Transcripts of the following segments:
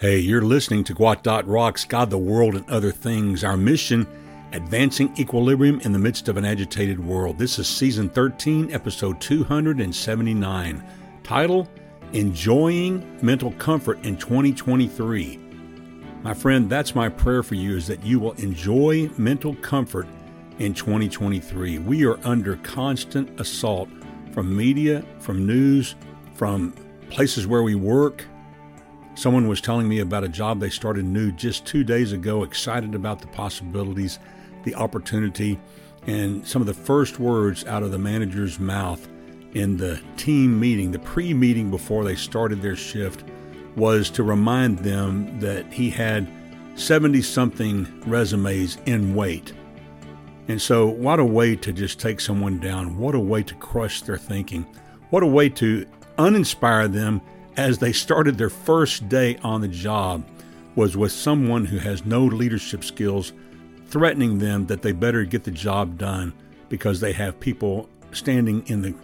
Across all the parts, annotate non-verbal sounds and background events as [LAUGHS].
Hey, you're listening to Guat Rocks, God, the World, and Other Things. Our mission, advancing equilibrium in the midst of an agitated world. This is season 13, episode 279. Title, Enjoying Mental Comfort in 2023. My friend, that's my prayer for you is that you will enjoy mental comfort in 2023. We are under constant assault from media, from news, from places where we work, Someone was telling me about a job they started new just two days ago, excited about the possibilities, the opportunity, and some of the first words out of the manager's mouth in the team meeting, the pre meeting before they started their shift, was to remind them that he had 70 something resumes in wait. And so, what a way to just take someone down. What a way to crush their thinking. What a way to uninspire them as they started their first day on the job was with someone who has no leadership skills threatening them that they better get the job done because they have people standing in the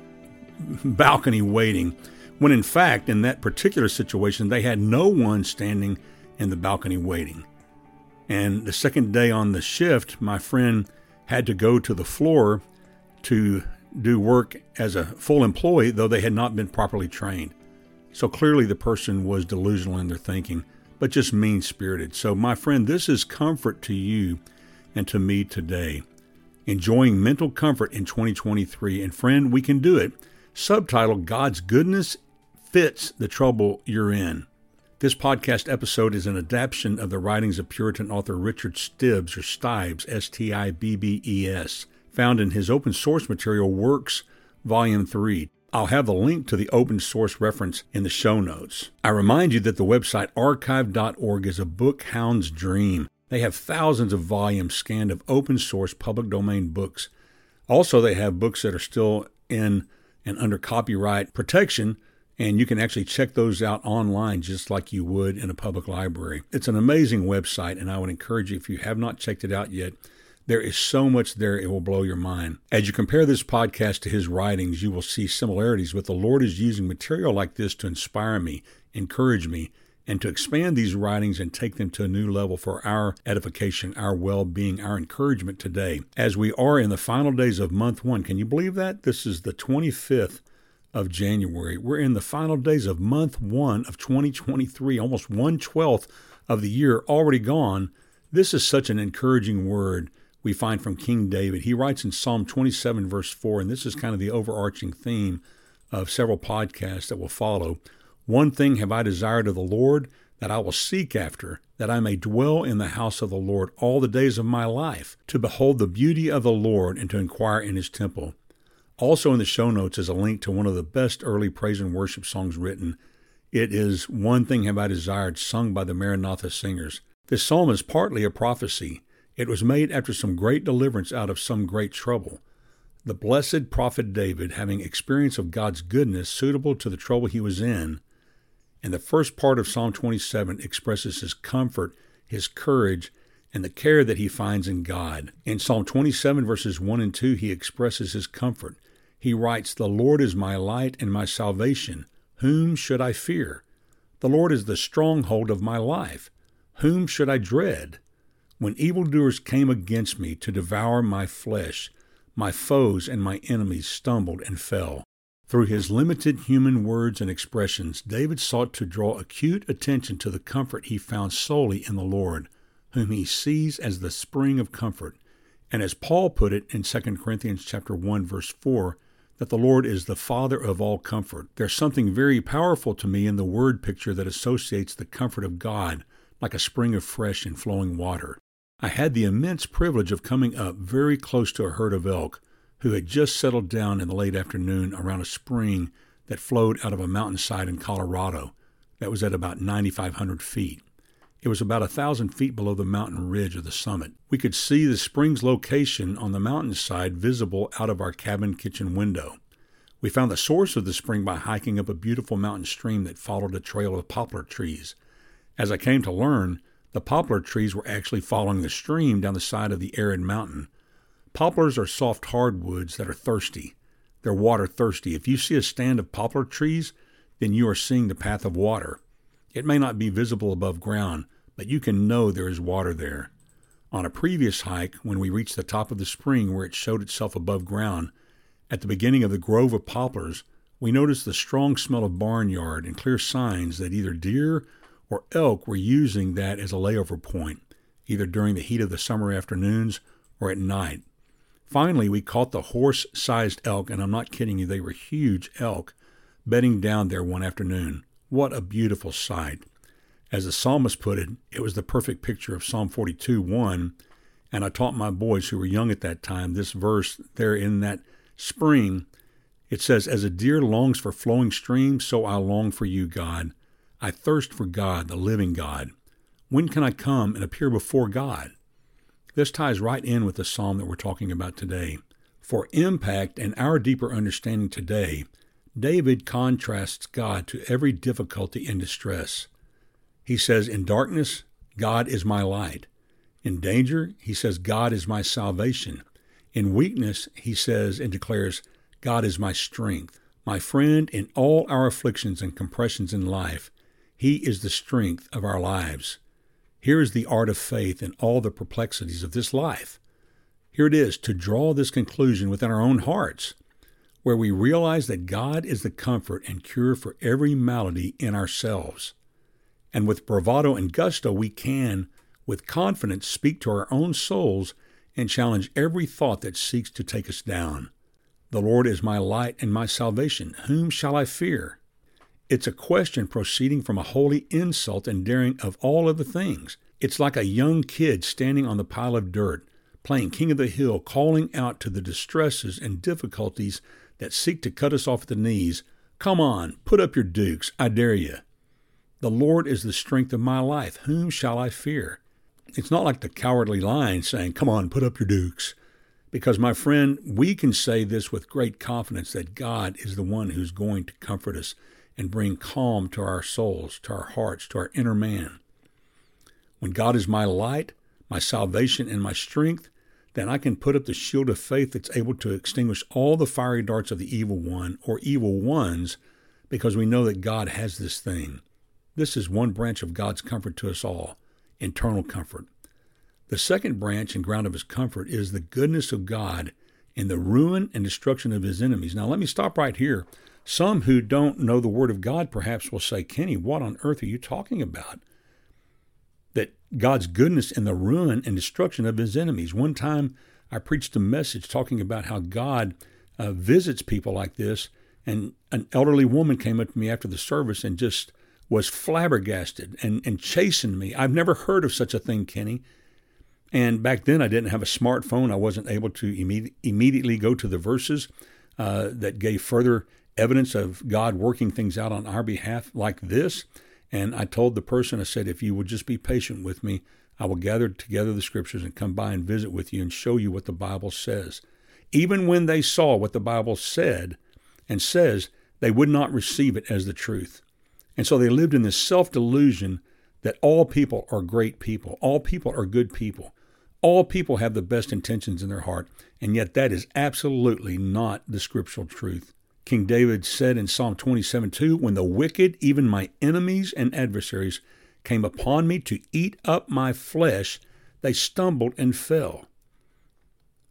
[LAUGHS] balcony waiting when in fact in that particular situation they had no one standing in the balcony waiting. And the second day on the shift my friend had to go to the floor to do work as a full employee though they had not been properly trained so clearly the person was delusional in their thinking, but just mean spirited. So, my friend, this is comfort to you and to me today. Enjoying mental comfort in 2023. And, friend, we can do it. Subtitle God's Goodness Fits the Trouble You're In. This podcast episode is an adaptation of the writings of Puritan author Richard Stibbs, or Stibbs, S T I B B E S, found in his open source material Works, Volume 3. I'll have the link to the open source reference in the show notes. I remind you that the website archive.org is a book hound's dream. They have thousands of volumes scanned of open source public domain books. Also, they have books that are still in and under copyright protection, and you can actually check those out online just like you would in a public library. It's an amazing website, and I would encourage you, if you have not checked it out yet, there is so much there, it will blow your mind. As you compare this podcast to his writings, you will see similarities but the Lord is using material like this to inspire me, encourage me, and to expand these writings and take them to a new level for our edification, our well being, our encouragement today. As we are in the final days of month one, can you believe that? This is the 25th of January. We're in the final days of month one of 2023, almost one twelfth of the year already gone. This is such an encouraging word we find from King David. He writes in Psalm 27, verse 4, and this is kind of the overarching theme of several podcasts that will follow. One thing have I desired of the Lord that I will seek after, that I may dwell in the house of the Lord all the days of my life, to behold the beauty of the Lord and to inquire in his temple. Also in the show notes is a link to one of the best early praise and worship songs written. It is One Thing Have I Desired, sung by the Maranatha Singers. This psalm is partly a prophecy. It was made after some great deliverance out of some great trouble. The blessed prophet David, having experience of God's goodness suitable to the trouble he was in, and the first part of Psalm 27 expresses his comfort, his courage, and the care that he finds in God. In Psalm 27, verses 1 and 2, he expresses his comfort. He writes, The Lord is my light and my salvation. Whom should I fear? The Lord is the stronghold of my life. Whom should I dread? When evildoers came against me to devour my flesh, my foes and my enemies stumbled and fell. Through his limited human words and expressions, David sought to draw acute attention to the comfort he found solely in the Lord, whom he sees as the spring of comfort. And as Paul put it in 2 Corinthians chapter 1 verse 4, that the Lord is the father of all comfort. There's something very powerful to me in the word picture that associates the comfort of God like a spring of fresh and flowing water. I had the immense privilege of coming up very close to a herd of elk who had just settled down in the late afternoon around a spring that flowed out of a mountainside in Colorado that was at about 9,500 feet. It was about a thousand feet below the mountain ridge of the summit. We could see the spring's location on the mountainside visible out of our cabin kitchen window. We found the source of the spring by hiking up a beautiful mountain stream that followed a trail of poplar trees. As I came to learn, the poplar trees were actually following the stream down the side of the arid mountain. Poplars are soft hardwoods that are thirsty. They're water thirsty. If you see a stand of poplar trees, then you are seeing the path of water. It may not be visible above ground, but you can know there is water there. On a previous hike, when we reached the top of the spring where it showed itself above ground, at the beginning of the grove of poplars, we noticed the strong smell of barnyard and clear signs that either deer or elk were using that as a layover point, either during the heat of the summer afternoons or at night. Finally, we caught the horse sized elk, and I'm not kidding you, they were huge elk, bedding down there one afternoon. What a beautiful sight. As the psalmist put it, it was the perfect picture of Psalm 42 1. And I taught my boys who were young at that time this verse there in that spring. It says, As a deer longs for flowing streams, so I long for you, God. I thirst for God, the living God. When can I come and appear before God? This ties right in with the psalm that we're talking about today. For impact and our deeper understanding today, David contrasts God to every difficulty and distress. He says, In darkness, God is my light. In danger, he says, God is my salvation. In weakness, he says and declares, God is my strength. My friend, in all our afflictions and compressions in life, he is the strength of our lives. Here is the art of faith in all the perplexities of this life. Here it is to draw this conclusion within our own hearts, where we realize that God is the comfort and cure for every malady in ourselves. And with bravado and gusto, we can, with confidence, speak to our own souls and challenge every thought that seeks to take us down. The Lord is my light and my salvation. Whom shall I fear? It's a question proceeding from a holy insult and daring of all other things. It's like a young kid standing on the pile of dirt, playing king of the hill, calling out to the distresses and difficulties that seek to cut us off at the knees, Come on, put up your dukes, I dare you. The Lord is the strength of my life. Whom shall I fear? It's not like the cowardly lion saying, Come on, put up your dukes. Because, my friend, we can say this with great confidence that God is the one who's going to comfort us and bring calm to our souls, to our hearts, to our inner man. When God is my light, my salvation, and my strength, then I can put up the shield of faith that's able to extinguish all the fiery darts of the evil one or evil ones because we know that God has this thing. This is one branch of God's comfort to us all internal comfort. The second branch and ground of his comfort is the goodness of God in the ruin and destruction of his enemies. Now, let me stop right here. Some who don't know the Word of God perhaps will say, Kenny, what on earth are you talking about? That God's goodness in the ruin and destruction of his enemies. One time I preached a message talking about how God uh, visits people like this, and an elderly woman came up to me after the service and just was flabbergasted and, and chastened me. I've never heard of such a thing, Kenny. And back then, I didn't have a smartphone. I wasn't able to imme- immediately go to the verses uh, that gave further evidence of God working things out on our behalf like this. And I told the person, I said, if you would just be patient with me, I will gather together the scriptures and come by and visit with you and show you what the Bible says. Even when they saw what the Bible said and says, they would not receive it as the truth. And so they lived in this self delusion that all people are great people, all people are good people, all people have the best intentions in their heart, and yet that is absolutely not the scriptural truth. King David said in Psalm 27 2, When the wicked, even my enemies and adversaries, came upon me to eat up my flesh, they stumbled and fell.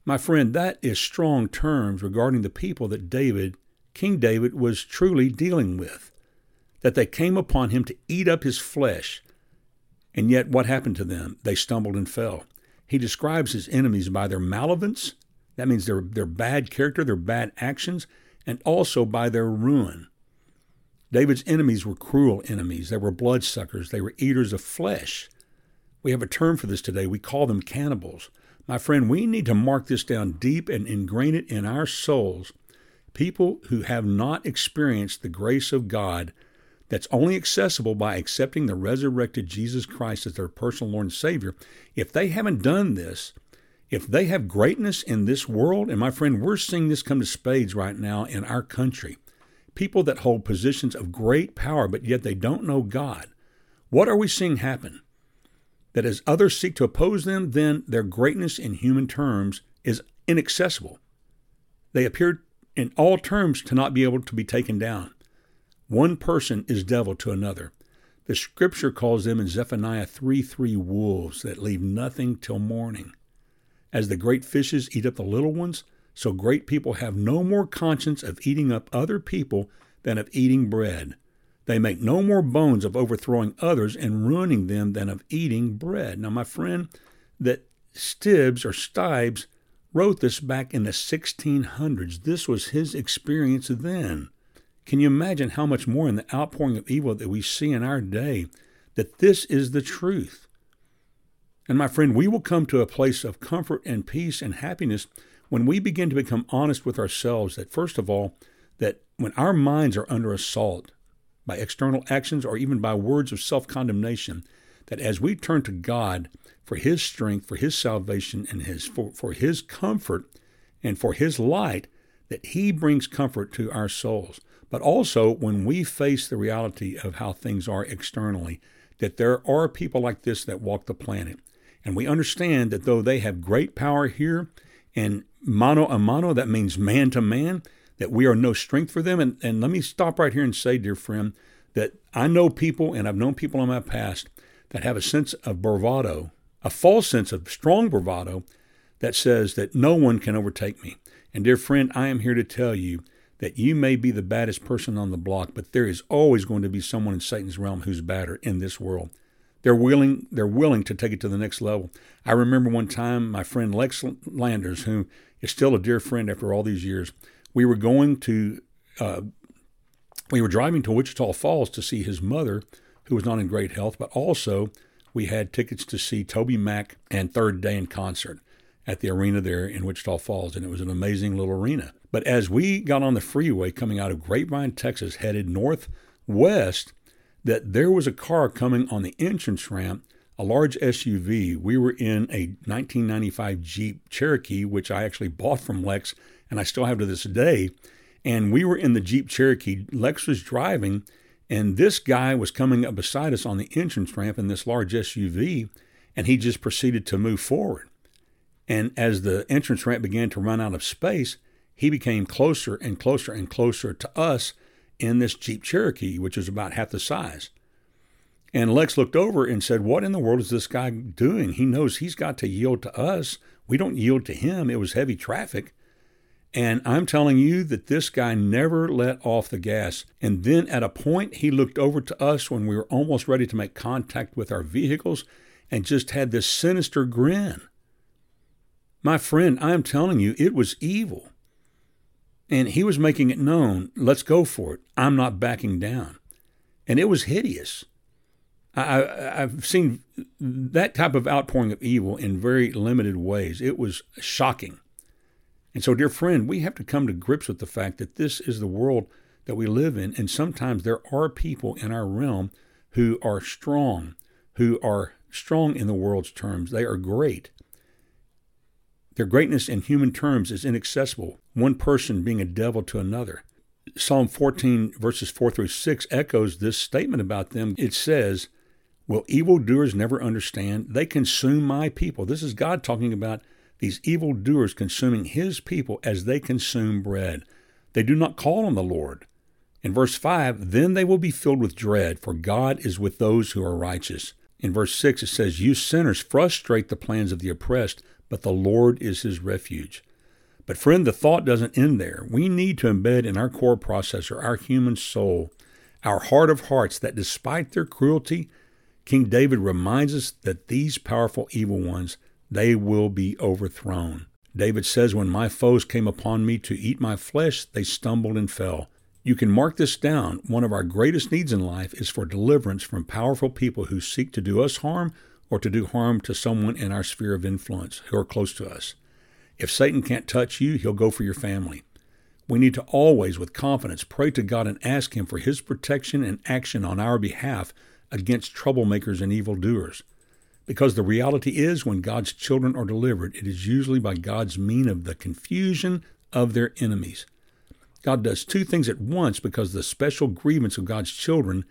My friend, that is strong terms regarding the people that David, King David, was truly dealing with that they came upon him to eat up his flesh. And yet, what happened to them? They stumbled and fell. He describes his enemies by their malevolence, that means their, their bad character, their bad actions, and also by their ruin. David's enemies were cruel enemies. They were bloodsuckers. They were eaters of flesh. We have a term for this today. We call them cannibals. My friend, we need to mark this down deep and ingrain it in our souls. People who have not experienced the grace of God that's only accessible by accepting the resurrected Jesus Christ as their personal Lord and Savior, if they haven't done this, if they have greatness in this world, and my friend, we're seeing this come to spades right now in our country, people that hold positions of great power, but yet they don't know God. What are we seeing happen? That as others seek to oppose them, then their greatness in human terms is inaccessible. They appear in all terms to not be able to be taken down. One person is devil to another. The scripture calls them in Zephaniah 3 3 wolves that leave nothing till morning. As the great fishes eat up the little ones, so great people have no more conscience of eating up other people than of eating bread. They make no more bones of overthrowing others and ruining them than of eating bread. Now, my friend, that Stibbs or Stibes wrote this back in the 1600s. This was his experience then. Can you imagine how much more in the outpouring of evil that we see in our day that this is the truth? And my friend, we will come to a place of comfort and peace and happiness when we begin to become honest with ourselves that, first of all, that when our minds are under assault by external actions or even by words of self condemnation, that as we turn to God for His strength, for His salvation, and His for, for His comfort and for His light, that He brings comfort to our souls. But also when we face the reality of how things are externally, that there are people like this that walk the planet. And we understand that though they have great power here, and mano a mano, that means man to man, that we are no strength for them. And, and let me stop right here and say, dear friend, that I know people and I've known people in my past that have a sense of bravado, a false sense of strong bravado that says that no one can overtake me. And dear friend, I am here to tell you that you may be the baddest person on the block, but there is always going to be someone in Satan's realm who's badder in this world. They're willing, they're willing to take it to the next level. I remember one time my friend Lex Landers, who is still a dear friend after all these years, we were going to, uh, we were driving to Wichita Falls to see his mother, who was not in great health, but also we had tickets to see TobyMac and Third Day in concert at the arena there in Wichita Falls, and it was an amazing little arena. But as we got on the freeway coming out of Grapevine, Texas, headed northwest, that there was a car coming on the entrance ramp, a large SUV. We were in a 1995 Jeep Cherokee, which I actually bought from Lex, and I still have to this day. And we were in the Jeep Cherokee. Lex was driving, and this guy was coming up beside us on the entrance ramp in this large SUV, and he just proceeded to move forward. And as the entrance ramp began to run out of space, he became closer and closer and closer to us in this Jeep Cherokee, which was about half the size. And Lex looked over and said, What in the world is this guy doing? He knows he's got to yield to us. We don't yield to him. It was heavy traffic. And I'm telling you that this guy never let off the gas. And then at a point, he looked over to us when we were almost ready to make contact with our vehicles and just had this sinister grin. My friend, I'm telling you, it was evil. And he was making it known let's go for it. I'm not backing down. And it was hideous. I, have seen that type of outpouring of evil in very limited ways. It was shocking. And so, dear friend, we have to come to grips with the fact that this is the world that we live in. And sometimes there are people in our realm who are strong, who are strong in the world's terms. They are great. Their greatness in human terms is inaccessible, one person being a devil to another. Psalm 14, verses 4 through 6, echoes this statement about them. It says, Will evildoers never understand? They consume my people. This is God talking about these evildoers consuming his people as they consume bread. They do not call on the Lord. In verse 5, then they will be filled with dread, for God is with those who are righteous. In verse 6, it says, You sinners frustrate the plans of the oppressed, but the Lord is his refuge. But, friend, the thought doesn't end there. We need to embed in our core processor, our human soul, our heart of hearts, that despite their cruelty, King David reminds us that these powerful evil ones they will be overthrown. David says, When my foes came upon me to eat my flesh, they stumbled and fell. You can mark this down. One of our greatest needs in life is for deliverance from powerful people who seek to do us harm or to do harm to someone in our sphere of influence who are close to us. If Satan can't touch you, he'll go for your family. We need to always, with confidence, pray to God and ask Him for His protection and action on our behalf against troublemakers and evildoers. Because the reality is, when God's children are delivered, it is usually by God's mean of the confusion of their enemies. God does two things at once because the special grievance of God's children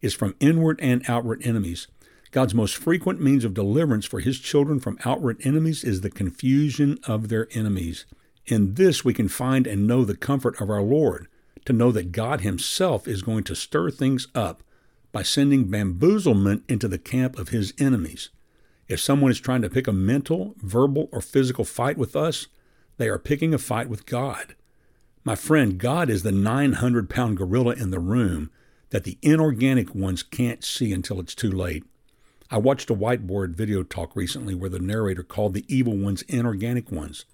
is from inward and outward enemies. God's most frequent means of deliverance for his children from outward enemies is the confusion of their enemies. In this we can find and know the comfort of our Lord, to know that God himself is going to stir things up by sending bamboozlement into the camp of his enemies. If someone is trying to pick a mental, verbal, or physical fight with us, they are picking a fight with God. My friend, God is the 900 pound gorilla in the room that the inorganic ones can't see until it's too late. I watched a whiteboard video talk recently where the narrator called the evil ones inorganic ones.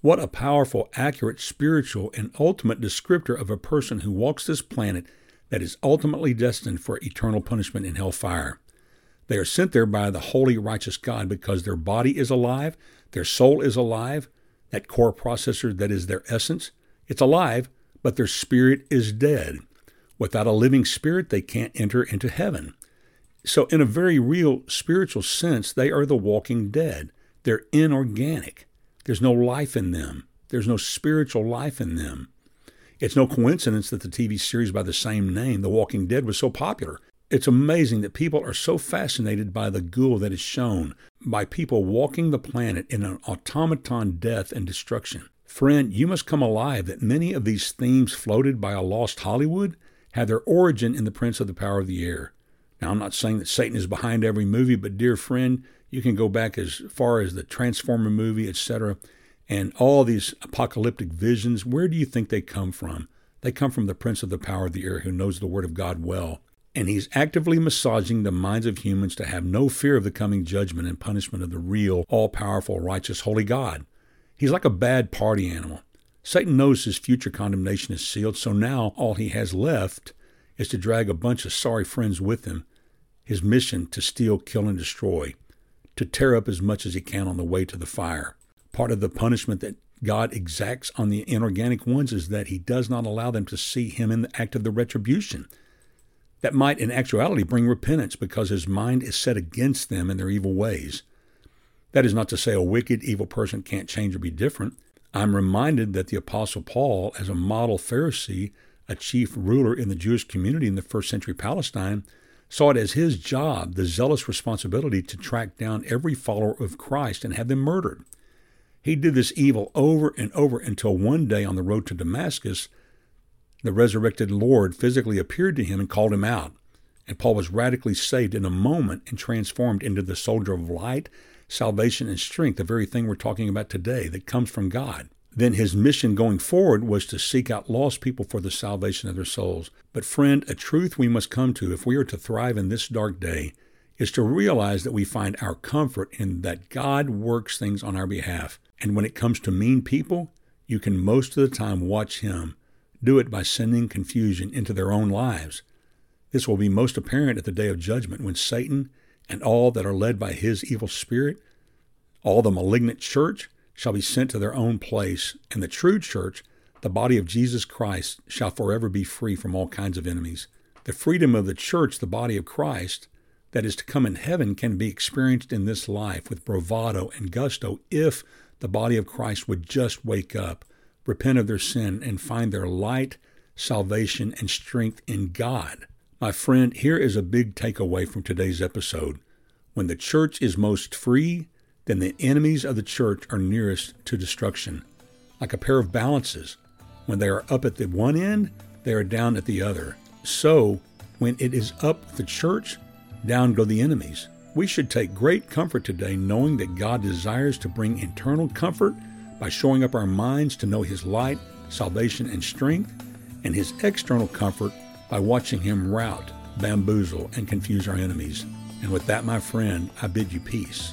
What a powerful, accurate, spiritual, and ultimate descriptor of a person who walks this planet that is ultimately destined for eternal punishment in hellfire. They are sent there by the holy, righteous God because their body is alive, their soul is alive, that core processor that is their essence. It's alive, but their spirit is dead. Without a living spirit, they can't enter into heaven. So, in a very real spiritual sense, they are the walking dead. They're inorganic. There's no life in them, there's no spiritual life in them. It's no coincidence that the TV series by the same name, The Walking Dead, was so popular. It's amazing that people are so fascinated by the ghoul that is shown, by people walking the planet in an automaton death and destruction. Friend, you must come alive that many of these themes floated by a lost Hollywood had their origin in the Prince of the Power of the Air. Now, I'm not saying that Satan is behind every movie, but dear friend, you can go back as far as the Transformer movie, etc., and all these apocalyptic visions. Where do you think they come from? They come from the Prince of the Power of the Air who knows the Word of God well. And he's actively massaging the minds of humans to have no fear of the coming judgment and punishment of the real, all powerful, righteous, holy God. He's like a bad party animal. Satan knows his future condemnation is sealed, so now all he has left is to drag a bunch of sorry friends with him his mission to steal, kill, and destroy, to tear up as much as he can on the way to the fire. Part of the punishment that God exacts on the inorganic ones is that he does not allow them to see him in the act of the retribution. That might, in actuality, bring repentance because his mind is set against them and their evil ways. That is not to say a wicked, evil person can't change or be different. I'm reminded that the Apostle Paul, as a model Pharisee, a chief ruler in the Jewish community in the first century Palestine, saw it as his job, the zealous responsibility to track down every follower of Christ and have them murdered. He did this evil over and over until one day on the road to Damascus, the resurrected Lord physically appeared to him and called him out. And Paul was radically saved in a moment and transformed into the soldier of light, salvation, and strength, the very thing we're talking about today that comes from God then his mission going forward was to seek out lost people for the salvation of their souls. But, friend, a truth we must come to if we are to thrive in this dark day is to realize that we find our comfort in that God works things on our behalf. And when it comes to mean people, you can most of the time watch Him do it by sending confusion into their own lives. This will be most apparent at the day of judgment when Satan and all that are led by his evil spirit, all the malignant church, shall be sent to their own place, and the true church, the body of Jesus Christ, shall forever be free from all kinds of enemies. The freedom of the church, the body of Christ, that is to come in heaven can be experienced in this life with bravado and gusto if the body of Christ would just wake up, repent of their sin, and find their light, salvation, and strength in God. My friend, here is a big takeaway from today's episode. When the church is most free, then the enemies of the church are nearest to destruction. Like a pair of balances, when they are up at the one end, they are down at the other. So, when it is up with the church, down go the enemies. We should take great comfort today knowing that God desires to bring internal comfort by showing up our minds to know His light, salvation, and strength, and His external comfort by watching Him rout, bamboozle, and confuse our enemies. And with that, my friend, I bid you peace.